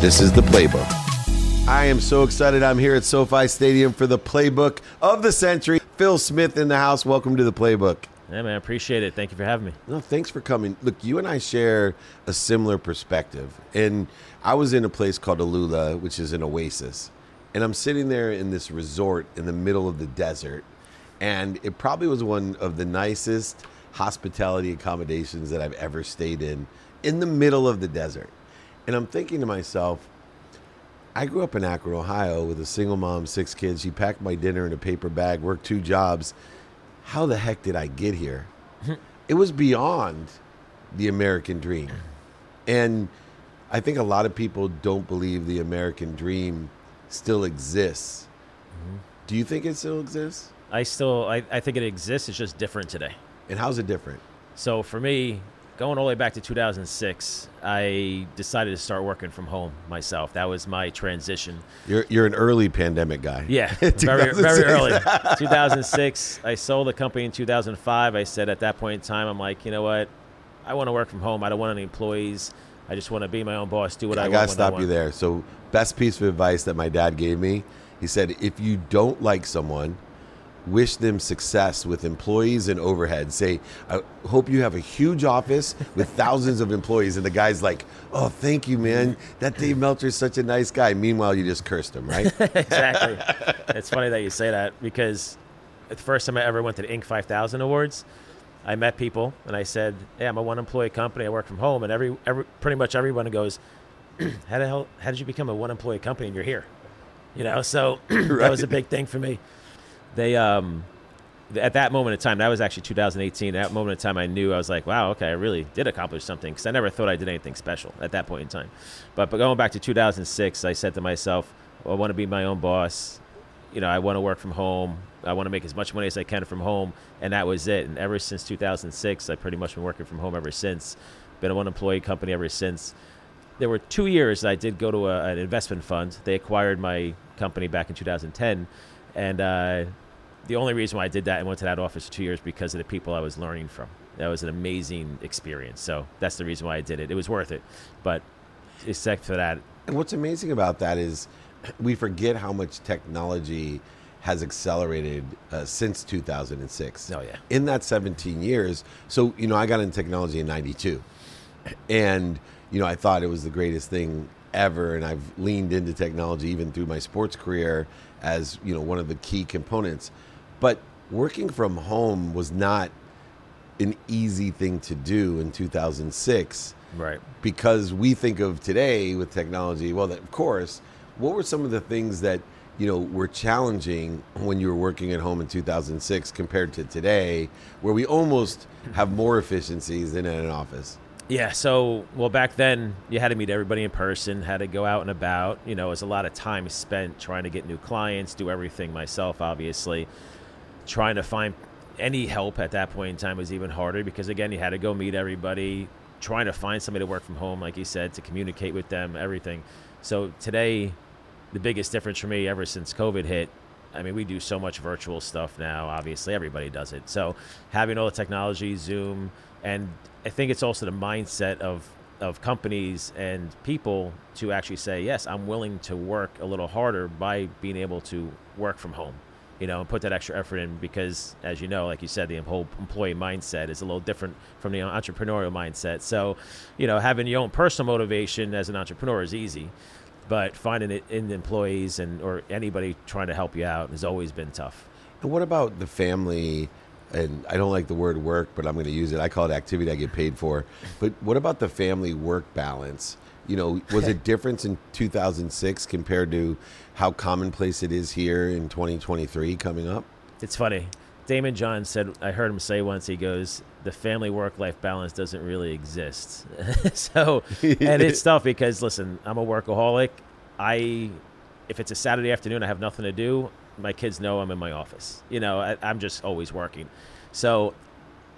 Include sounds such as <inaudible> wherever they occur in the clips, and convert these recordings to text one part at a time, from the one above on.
This is the playbook. I am so excited. I'm here at SoFi Stadium for the playbook of the century. Phil Smith in the house. Welcome to the playbook. Yeah, man, I appreciate it. Thank you for having me. No, thanks for coming. Look, you and I share a similar perspective. And I was in a place called AlUla, which is an oasis. And I'm sitting there in this resort in the middle of the desert. And it probably was one of the nicest hospitality accommodations that I've ever stayed in, in the middle of the desert. And I'm thinking to myself, I grew up in Akron, Ohio with a single mom, six kids. She packed my dinner in a paper bag, worked two jobs. How the heck did I get here? <laughs> it was beyond the American dream. And I think a lot of people don't believe the American dream still exists. Mm-hmm. Do you think it still exists? I still, I, I think it exists. It's just different today. And how's it different? So for me, going all the way back to 2006, I decided to start working from home myself. That was my transition. You're, you're an early pandemic guy. Yeah, <laughs> very, very early. 2006, I sold the company in 2005. I said at that point in time, I'm like, you know what? I want to work from home. I don't want any employees. I just want to be my own boss, do what I, I want. gotta when stop want. you there. So, best piece of advice that my dad gave me, he said, if you don't like someone, wish them success with employees and overhead. Say, I hope you have a huge office with thousands of employees. And the guy's like, oh, thank you, man. That Dave Meltzer is such a nice guy. Meanwhile, you just cursed him, right? <laughs> exactly. it's funny that you say that because the first time I ever went to the Inc. 5000 Awards, I met people and I said, "Hey, I'm a one-employee company. I work from home." And every, every pretty much everyone goes, "How the hell? How did you become a one-employee company and you're here?" You know, so <clears throat> that was a big thing for me. They um, at that moment in time, that was actually 2018. At that moment in time, I knew I was like, "Wow, okay, I really did accomplish something." Because I never thought I did anything special at that point in time. But but going back to 2006, I said to myself, well, "I want to be my own boss." you know, I want to work from home. I want to make as much money as I can from home, and that was it. And ever since 2006, I've pretty much been working from home ever since. Been a one-employee company ever since. There were two years I did go to a, an investment fund. They acquired my company back in 2010, and uh, the only reason why I did that and went to that office for two years because of the people I was learning from. That was an amazing experience. So that's the reason why I did it. It was worth it, but except for that, And what's amazing about that is we forget how much technology has accelerated uh, since 2006. Oh, yeah. In that 17 years. So, you know, I got into technology in 92. And, you know, I thought it was the greatest thing ever. And I've leaned into technology even through my sports career as, you know, one of the key components. But working from home was not an easy thing to do in 2006 right? because we think of today with technology well of course what were some of the things that you know were challenging when you were working at home in 2006 compared to today where we almost have more efficiencies than in an office Yeah. So, well, back then you had to meet everybody in person, had to go out and about. You know, it was a lot of time spent trying to get new clients, do everything myself, obviously. Trying to find any help at that point in time was even harder because, again, you had to go meet everybody, trying to find somebody to work from home, like you said, to communicate with them, everything. So, today, the biggest difference for me ever since COVID hit. I mean, we do so much virtual stuff now. Obviously, everybody does it. So, having all the technology, Zoom, and I think it's also the mindset of of companies and people to actually say, yes, I'm willing to work a little harder by being able to work from home, you know, and put that extra effort in because, as you know, like you said, the whole employee mindset is a little different from the entrepreneurial mindset. So, you know, having your own personal motivation as an entrepreneur is easy, but finding it in the employees and or anybody trying to help you out has always been tough. and what about the family and i don't like the word work but i'm going to use it i call it activity i get paid for but what about the family work balance you know was it different in 2006 compared to how commonplace it is here in 2023 coming up It's funny. Daymond John said, I heard him say once, he goes, the family work life balance doesn't really exist. <laughs> so, and it's <laughs> tough because, listen, I'm a workaholic. I, if it's a Saturday afternoon, I have nothing to do. My kids know I'm in my office. You know, I, I'm just always working. So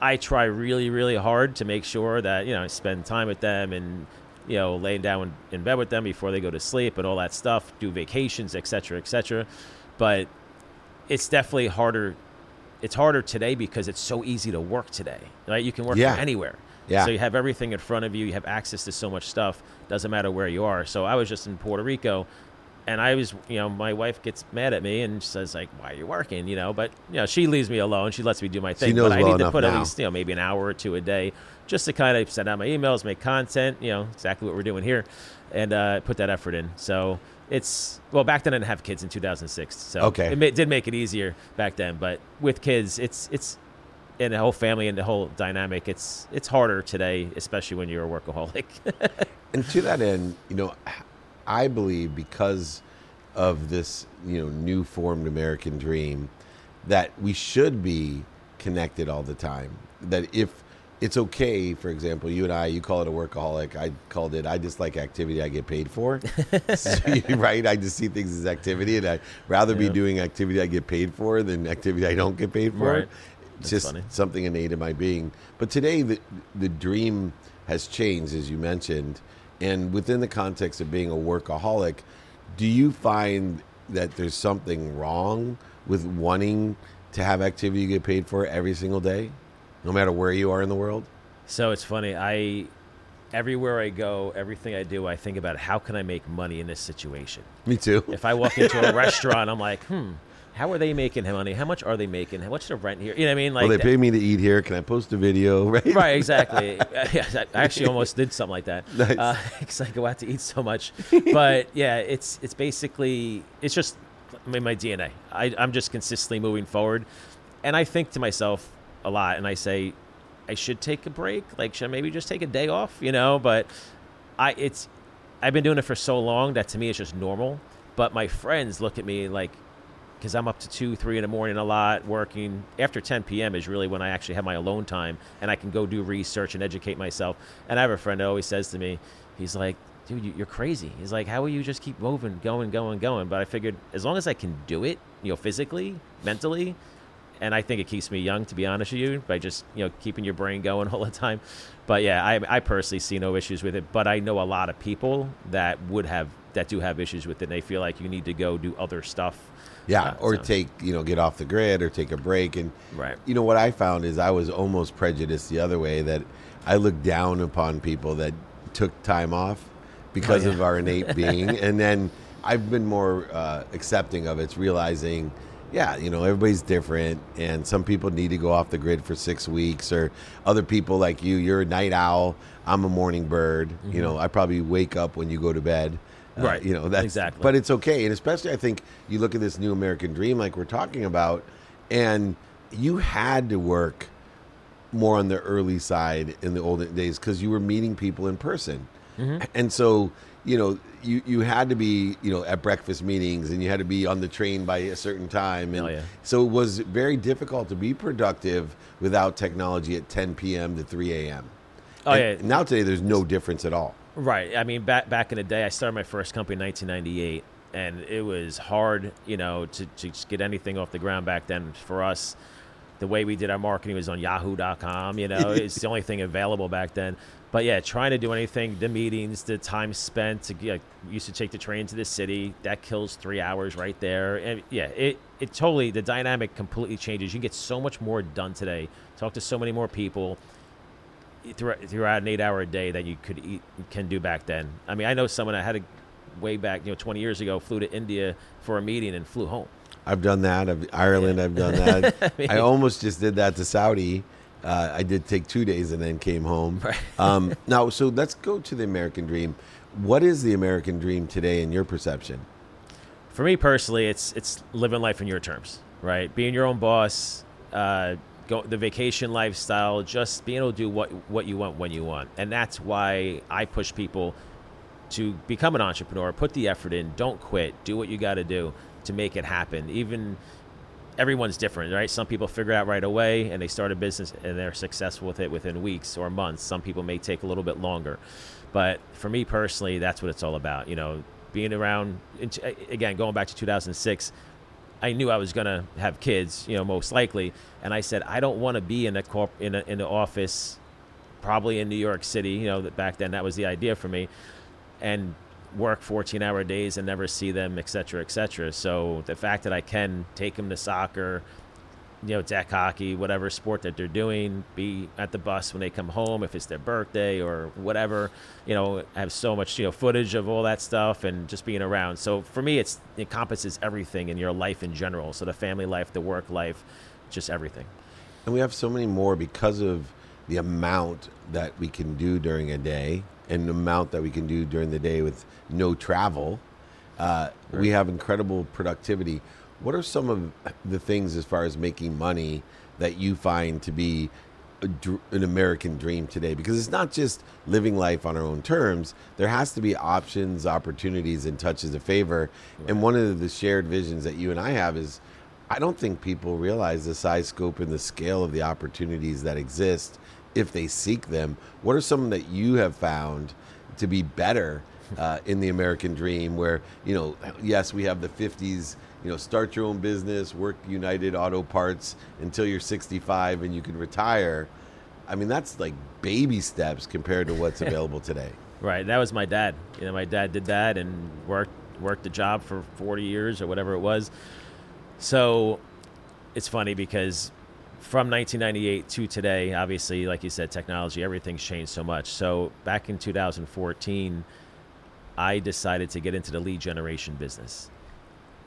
I try really, really hard to make sure that, you know, I spend time with them and, you know, laying down in bed with them before they go to sleep and all that stuff, do vacations, et cetera, et cetera. But it's definitely harder. It's harder today because it's so easy to work today, right? You can work Yeah. from anywhere. Yeah. So you have everything in front of you. You have access to so much stuff. Doesn't matter where you are. So I was just in Puerto Rico, and I was, you know, my wife gets mad at me and she says like, "Why are you working?" You know, but you know, she leaves me alone. She lets me do my thing. She knows but I well need to put at least, you know, maybe an hour or two a day just to kind of send out my emails, make content. You know, exactly what we're doing here, and uh, put that effort in. So it's well back then I didn't have kids in 2006, so Okay. it ma- did make it easier back then. But with kids, it's it's and the whole family and the whole dynamic, it's it's harder today, especially when you're a workaholic. <laughs> And to that end, you know, I believe because of this, you know, new formed American dream, that we should be connected all the time. That if it's okay, for example, you and I, you call it a workaholic. I called it, I just like activity I get paid for. <laughs> So, <laughs> right? I just see things as activity, and I'd rather be doing activity I get paid for than activity I don't get paid for. Right. It's That's just funny. something innate in my being. But today, the the dream has changed, as you mentioned, and within the context of being a workaholic, do you find that there's something wrong with wanting to have activity you get paid for every single day, no matter where you are in the world? so it's funny. I everywhere I go, everything I do, I think about how can I make money in this situation. Me too. If I walk into a <laughs> restaurant, I'm like, hmm, how are they making money? How much are they making? What's the rent here? You know what I mean? Like Well, they pay me to eat here. Can I post a video? <laughs> Right. right, exactly. <laughs> I actually almost did something like that Nice. because I go out to eat so much. But yeah, it's it's basically it's just in my DNA. I, I'm just consistently moving forward, and I think to myself a lot, and I say, I should take a break. Like, should I maybe just take a day off? You know, but I it's I've been doing it for so long that to me it's just normal. But my friends look at me like because I'm up to two, three in the morning a lot working. After 10 p.m. is really when I actually have my alone time and I can go do research and educate myself. And I have a friend that always says to me, he's like, dude, you- you're crazy. He's like, how will you just keep moving, going, going, going? But I figured as long as I can do it, you know, physically, mentally, and I think it keeps me young, to be honest with you, by just you know keeping your brain going <laughs> all the time. But yeah, I, I personally see no issues with it. But I know a lot of people that would have that do have issues with it. And they feel like you need to go do other stuff. Yeah, Uh, or so- take you know get off the grid or take a break. And Right. you know what I found is I was almost prejudiced the other way that I looked down upon people that took time off because Oh, yeah. of our innate being, <laughs> and then I've been more uh, accepting of it, It's realizing. Yeah, you know, everybody's different, and some people need to go off the grid for six weeks, or other people like you, you're a night owl. I'm a morning bird. You know, I probably wake up when you go to bed. Uh, Mm-hmm. Right. You know, that's Exactly. But it's okay, and especially I think you look at this new American dream, like we're talking about, and you had to work more on the early side in the olden days because you were meeting people in person, Mm-hmm. and so you know you you had to be you know at breakfast meetings and you had to be on the train by a certain time, and Oh, yeah. so it was very difficult to be productive without technology at 10 p.m. to 3 a.m. Oh, And yeah. Now today, there's no difference at all. Right. I mean, back back in the day, I started my first company in 1998, and it was hard, you know, to, to just get anything off the ground back then. For us, the way we did our marketing was on Yahoo.com. You know, <laughs> it's the only thing available back then. But yeah, trying to do anything, the meetings, the time spent to get, used to take the train to the city. That kills three hours right there. And yeah, it it totally the dynamic completely changes. You get so much more done today. Talk to so many more people throughout, throughout an eight hour a day that you could eat can do back then. I mean, I know someone I had a way back, you know, 20 years ago, flew to India for a meeting and flew home. I've done that. I've, Ireland, I've done that. <laughs> I, almost just did that to Saudi. Uh, I did take two days and then came home. Right. <laughs> um, now, so let's go to the American dream. What is the American dream today in your perception? For me personally, it's it's living life in your terms, right? Being your own boss, uh, go the vacation lifestyle, just being able to do what what you want when you want, and that's why I push people to become an entrepreneur. Put the effort in. Don't quit. Do what you got to do to make it happen. Even everyone's different, right? Some people figure out right away and they start a business and they're successful with it within weeks or months. Some people may take a little bit longer. But for me personally, that's what it's all about. You know, being around, uh, again, going back to 2006, I knew I was going to have kids, you know, most likely. And I said, I don't want to be in a corp, in a, in the office, probably in New York City. You know, back then that was the idea for me. And work 14 hour days and never see them, et cetera, et cetera. So the fact that I can take them to soccer, you know, deck hockey, whatever sport that they're doing, be at the bus when they come home, if it's their birthday or whatever, you know, I have so much, you know, footage of all that stuff and just being around. So for me, it's, it encompasses everything in your life in general. So the family life, the work life, just everything. And we have so many more because of the amount that we can do during a day and amount that we can do during the day with no travel. Uh, We have incredible productivity. What are some of the things as far as making money that you find to be a dr- an American dream today? Because it's not just living life on our own terms. There has to be options, opportunities, and touches of favor. And one of the shared visions that you and I have is I don't think people realize the size, scope, and the scale of the opportunities that exist if they seek them. What are some that you have found to be better uh, in the American dream? Where you know, yes, we have the '50s. You know, start your own business, work United Auto Parts until you're 65 and you can retire. I mean, that's like baby steps compared to what's <laughs> available today. Right. That was my dad. You know, my dad did that and worked worked the job for 40 years or whatever it was. So it's funny because from 1998 to today, obviously, like you said, technology, everything's changed so much. So back in 2014, I decided to get into the lead generation business.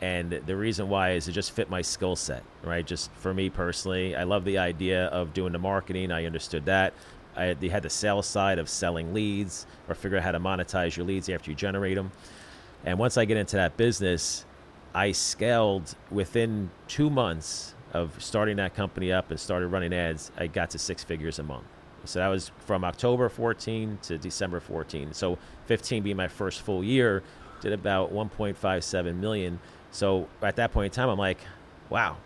And the reason why is it just fit my skill set, right? Just for me personally, I love the idea of doing the marketing. I understood that. I they had the sales side of selling leads or figure out how to monetize your leads after you generate them. And once I get into that business, I scaled within two months of starting that company up and started running ads. I got to six figures a month. So that was from October 14 to December 14. So 15 being my first full year, did about 1.57 million. So at that point in time, I'm like, wow,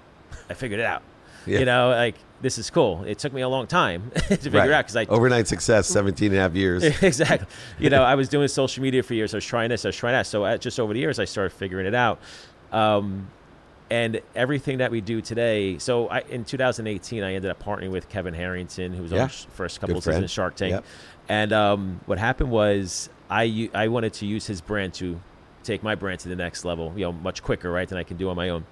I figured it out. <laughs> Yeah. You know, like this is cool. It took me a long time <laughs> to figure Right. out because I overnight success, 17 and a half years. <laughs> exactly. You know, I was doing social media for years. I was trying this. I was trying that. So uh, just over the years, I started figuring it out. Um, and everything that we do today. So I, in 2018, I ended up partnering with Kevin Harrington, who was on Yeah. the sh- first couple Good of seasons. Shark Tank. Yep. And um, what happened was I I wanted to use his brand to take my brand to the next level. You know, much quicker, right, than I can do on my own.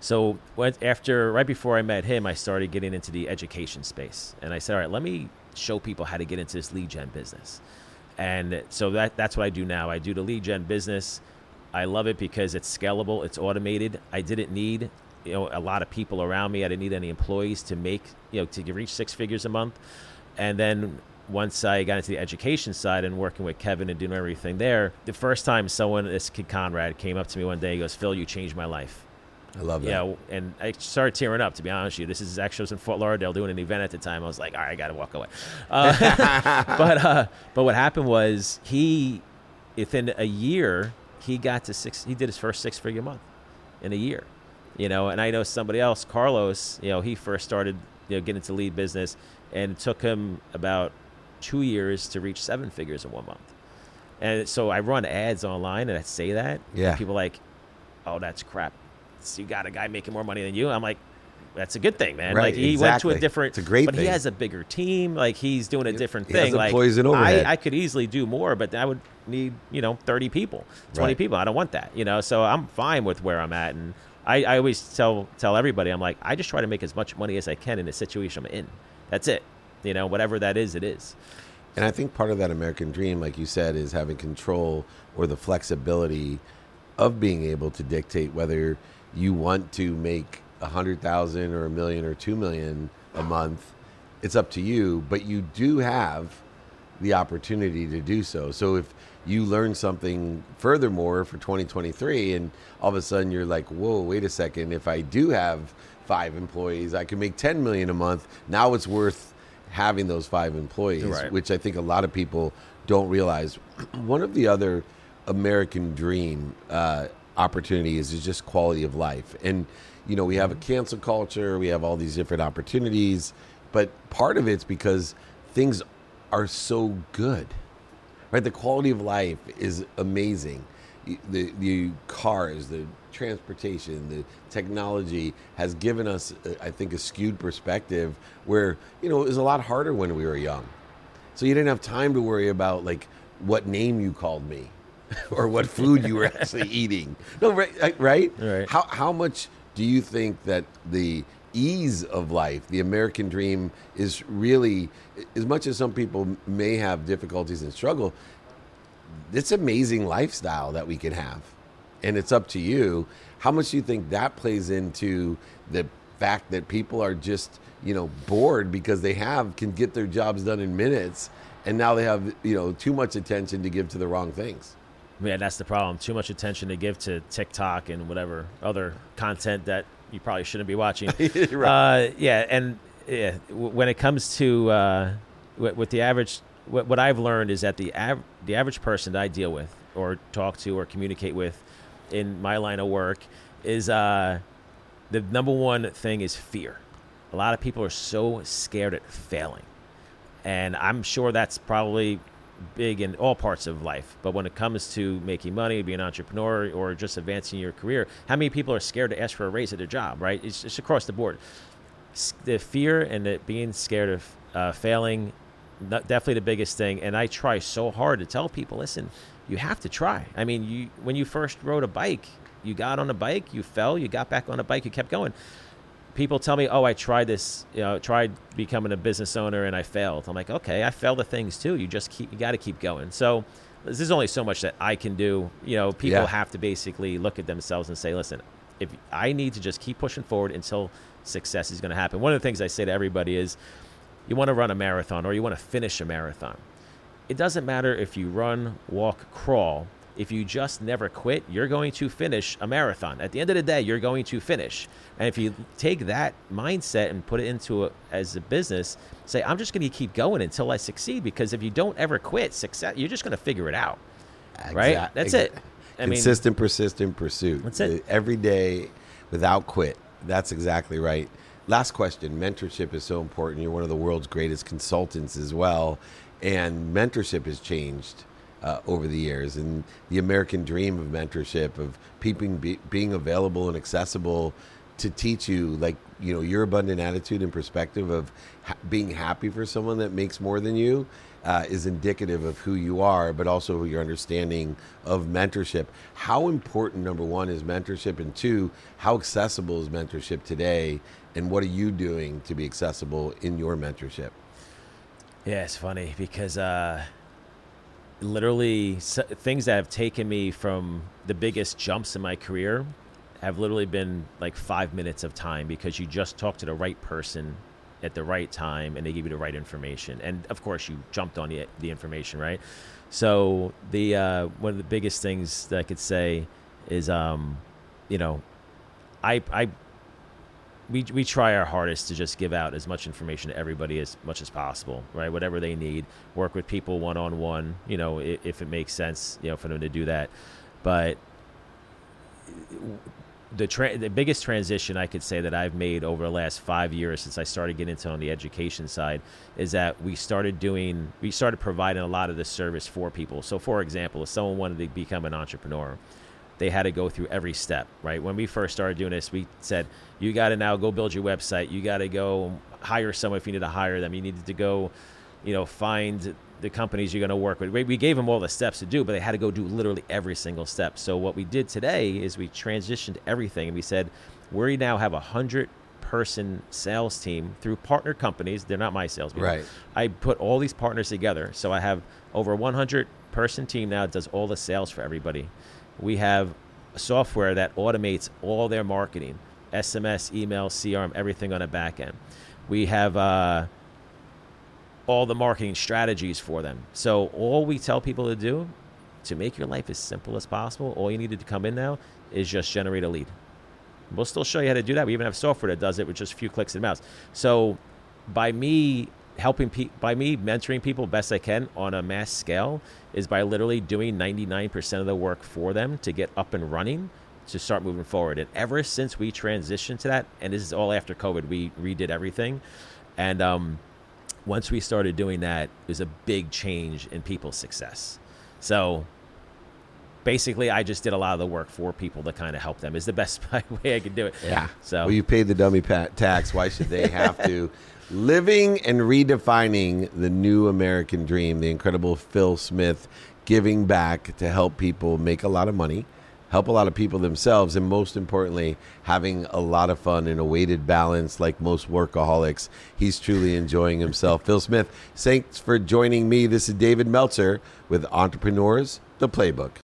So after right before I met him, I started getting into the education space, and I said, "All right, let me show people how to get into this lead gen business." And so that that's what I do now. I do the lead gen business. I love it because it's scalable, it's automated. I didn't need you know a lot of people around me. I didn't need any employees to make you know to reach six figures a month. And then once I got into the education side and working with Kevin and doing everything there, the first time someone, this kid Conrad, came up to me one day, he goes, "Phil, you changed my life." I love that. Yeah, and I started tearing up. To be honest with you, this is actually I was in Fort Lauderdale doing an event at the time. I was like, all right, I got to walk away. Uh, <laughs> but uh, but what happened was he, within a year, he got to six. He did his first six figure month in a year. You know, and I know somebody else, Carlos. You know, he first started you know getting into lead business, and it took him about two years to reach seven figures in one month. And so I run ads online, and I say that. Yeah. And people are like, oh, that's crap. So you got a guy making more money than you. I'm like, that's a good thing, man. Right, like he went to exactly. a different. It's a great but he has a bigger team. Like he's doing a different he thing. like employees and overhead. I, I could easily do more, but I would need you know 30 people, 20 Right. people. I don't want that. You know, so I'm fine with where I'm at, and I, I always tell tell everybody, I'm like, I just try to make as much money as I can in the situation I'm in. That's it. You know, whatever that is, it is. And I think part of that American dream, like you said, is having control or the flexibility of being able to dictate whether you want to make a hundred thousand or a million or two million a month. It's up to you, but you do have the opportunity to do so. So if you learn something furthermore for 2023 and all of a sudden you're like, whoa, wait a second, if I do have five employees, I can make 10 million a month. Now it's worth having those five employees, Right. which I think a lot of people don't realize. <clears throat> One of the other American dream uh, opportunities is just quality of life. And, you know, we have a cancel culture, we have all these different opportunities, but part of it's because things are so good, right? The quality of life is amazing. The, the cars, the transportation, the technology has given us, uh, I think, a skewed perspective where, you know, it was a lot harder when we were young. So you didn't have time to worry about like what name you called me <laughs> or what food you were <laughs> actually eating. No, right, right? Right. How how much do you think that the ease of life, the American dream, is really, as much as some people may have difficulties and struggle, this amazing lifestyle that we can have, and it's up to you. How much do you think that plays into the fact that people are just you know bored because they have can get their jobs done in minutes, and now they have you know too much attention to give to the wrong things. Yeah, that's the problem. Too much attention to give to TikTok and whatever other content that you probably shouldn't be watching. <laughs> Right. uh, yeah, and yeah, w- when it comes to uh, with, with the average, what, what I've learned is that the av- the average person that I deal with or talk to or communicate with in my line of work is uh, the number one thing is fear. A lot of people are so scared at failing, and I'm sure that's probably big in all parts of life. But when it comes to making money, being an entrepreneur, or just advancing your career, how many people are scared to ask for a raise at their job? Right? It's just across the board. The fear and the being scared of uh, failing, definitely the biggest thing. And I try so hard to tell people, listen, you have to try. I mean, you when you first rode a bike, you got on a bike, you fell, you got back on a bike, you kept going people tell me, "Oh, I tried this, you know, tried becoming a business owner and I failed." I'm like, "Okay, I failed at things too. You just keep, you got to keep going." So this is only so much that I can do. You know, people Yeah. have to basically look at themselves and say, "Listen, if I need to just keep pushing forward until success is going to happen." One of the things I say to everybody is, you want to run a marathon or you want to finish a marathon. It doesn't matter if you run, walk, crawl. If you just never quit, you're going to finish a marathon. At the end of the day, you're going to finish. And if you take that mindset and put it into a, as a business, say, I'm just going to keep going until I succeed. Because if you don't ever quit, success, you're just going to figure it out. Right? Exact- That's it. I mean- Consistent, persistent pursuit. That's it. Uh, every day without quit. That's exactly right. Last question. Mentorship is so important. You're one of the world's greatest consultants as well. And mentorship has changed uh, over the years. And the American dream of mentorship, of people be, being available and accessible to teach you, like, you know, your abundant attitude and perspective of ha- being happy for someone that makes more than you uh, is indicative of who you are, but also your understanding of mentorship. How important, number one, is mentorship? And two, how accessible is mentorship today? And what are you doing to be accessible in your mentorship? Yeah, it's funny because uh, literally things that have taken me from the biggest jumps in my career have literally been like five minutes of time because you just talk to the right person at the right time and they give you the right information. And of course, you jumped on the, the information, right? So the uh, one of the biggest things that I could say is, um, you know, I I we we try our hardest to just give out as much information to everybody as much as possible, right? Whatever they need, work with people one on one, you know, if, if it makes sense, you know, for them to do that. But the tra- the biggest transition I could say that I've made over the last five years since I started getting into on the education side is that we started doing we started providing a lot of this service for people. So, for example, if someone wanted to become an entrepreneur, they had to go through every step, right? When we first started doing this, we said, you got to now go build your website. You got to go hire someone if you need to hire them. You needed to go, you know, find the companies you're going to work with. We gave them all the steps to do, but they had to go do literally every single step. So what we did today is we transitioned everything and we said, we now have a hundred person sales team through partner companies. They're not my salespeople. Right. I put all these partners together. So I have over 100 person team now does all the sales for everybody. We have software that automates all their marketing, SMS, email, CRM, everything on a back end. We have uh, all the marketing strategies for them. So all we tell people to do to make your life as simple as possible, all you needed to come in now is just generate a lead. We'll still show you how to do that. We even have software that does it with just a few clicks the mouse. So by me helping pe- by me mentoring people best I can on a mass scale is by literally doing 99% of the work for them to get up and running to start moving forward. And ever since we transitioned to that, and this is all after COVID, we redid everything. And um, once we started doing that, there's a big change in people's success. So basically, I just did a lot of the work for people to kind of help them. Is the best <laughs> way I could do it. Yeah. So well, you paid the dummy tax. Why should they have to? <laughs> Living and redefining the new American dream. The incredible Phil Smith giving back to help people make a lot of money help a lot of people themselves, and most importantly, having a lot of fun in a weighted balance like most workaholics. He's truly enjoying himself. Phil Smith, thanks for joining me. This is David Meltzer with Entrepreneurs, the Playbook.